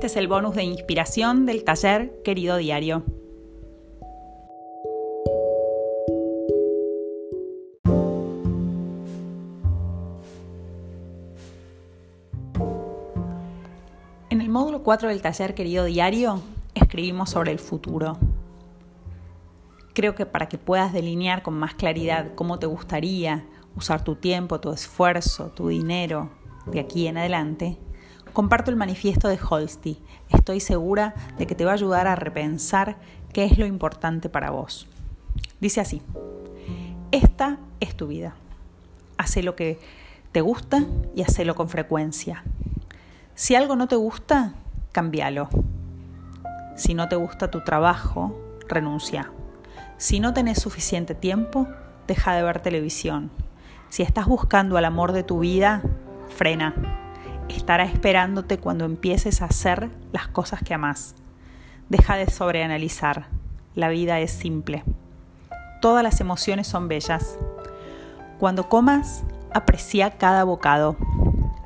Este es el bonus de inspiración del taller Querido Diario. En el módulo 4 del taller Querido Diario escribimos sobre el futuro. Creo que para que puedas delinear con más claridad cómo te gustaría usar tu tiempo, tu esfuerzo, tu dinero de aquí en adelante, comparto el manifiesto de Holsti. Estoy segura de que te va a ayudar a repensar qué es lo importante para vos. Dice así, esta es tu vida. Hace lo que te gusta y hacelo con frecuencia. Si algo no te gusta, cámbialo. Si no te gusta tu trabajo, renuncia. Si no tenés suficiente tiempo, deja de ver televisión. Si estás buscando al amor de tu vida, frena. Estará esperándote cuando empieces a hacer las cosas que amas. Deja de sobreanalizar. La vida es simple. Todas las emociones son bellas. Cuando comas, aprecia cada bocado.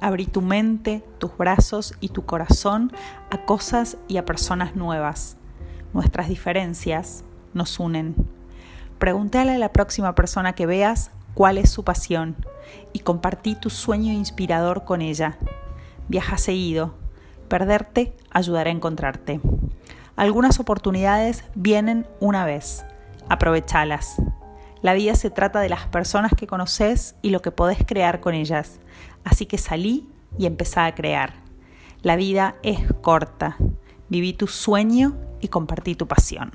Abrí tu mente, tus brazos y tu corazón a cosas y a personas nuevas. Nuestras diferencias nos unen. Pregúntale a la próxima persona que veas cuál es su pasión y compartí tu sueño inspirador con ella. Viaja seguido. Perderte ayudará a encontrarte. Algunas oportunidades vienen una vez. Aprovechalas. La vida se trata de las personas que conoces y lo que podés crear con ellas. Así que salí y empezá a crear. La vida es corta. Viví tu sueño y compartí tu pasión.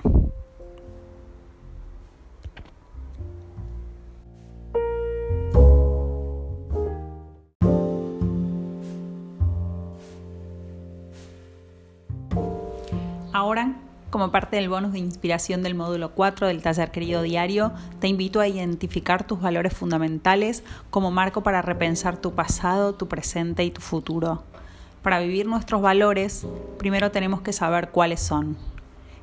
Ahora, como parte del bonus de inspiración del módulo 4 del taller querido diario, te invito a identificar tus valores fundamentales como marco para repensar tu pasado, tu presente y tu futuro. Para vivir nuestros valores, primero tenemos que saber cuáles son.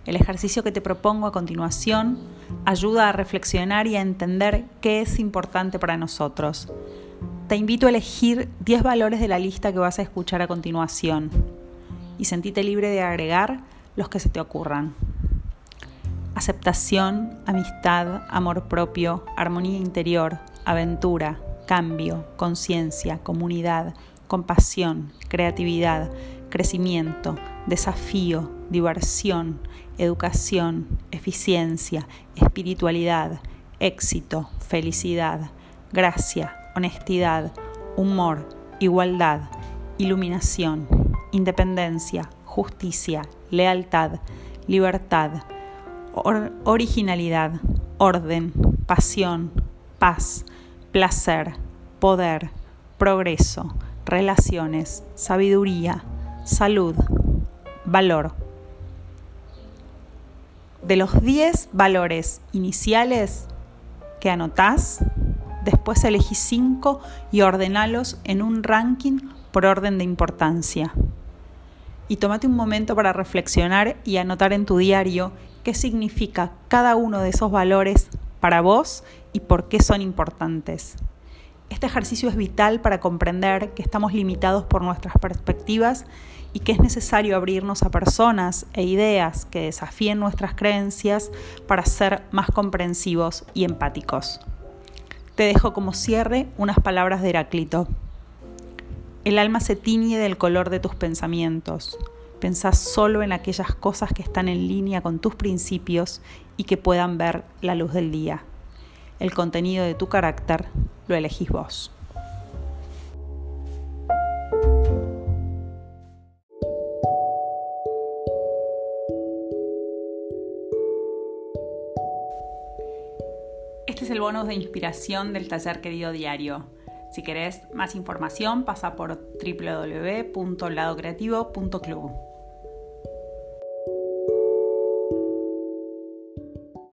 El ejercicio que te propongo a continuación ayuda a reflexionar y a entender qué es importante para nosotros. Te invito a elegir 10 valores de la lista que vas a escuchar a continuación y sentite libre de agregar los que se te ocurran. Aceptación, amistad, amor propio, armonía interior, aventura, cambio, conciencia, comunidad, compasión, creatividad, crecimiento, desafío, diversión, educación, eficiencia, espiritualidad, éxito, felicidad, gracia, honestidad, humor, igualdad, iluminación, independencia, justicia, lealtad, libertad, originalidad, orden, pasión, paz, placer, poder, progreso, relaciones, sabiduría, salud, valor. De los 10 valores iniciales que anotás, después elegí 5 y ordenalos en un ranking por orden de importancia y tómate un momento para reflexionar y anotar en tu diario qué significa cada uno de esos valores para vos y por qué son importantes. Este ejercicio es vital para comprender que estamos limitados por nuestras perspectivas y que es necesario abrirnos a personas e ideas que desafíen nuestras creencias para ser más comprensivos y empáticos. Te dejo como cierre unas palabras de Heráclito. El alma se tiñe del color de tus pensamientos. Pensás solo en aquellas cosas que están en línea con tus principios y que puedan ver la luz del día. El contenido de tu carácter lo elegís vos. Este es el bonus de inspiración del taller querido diario. Si querés más información, pasa por www.ladocreativo.club.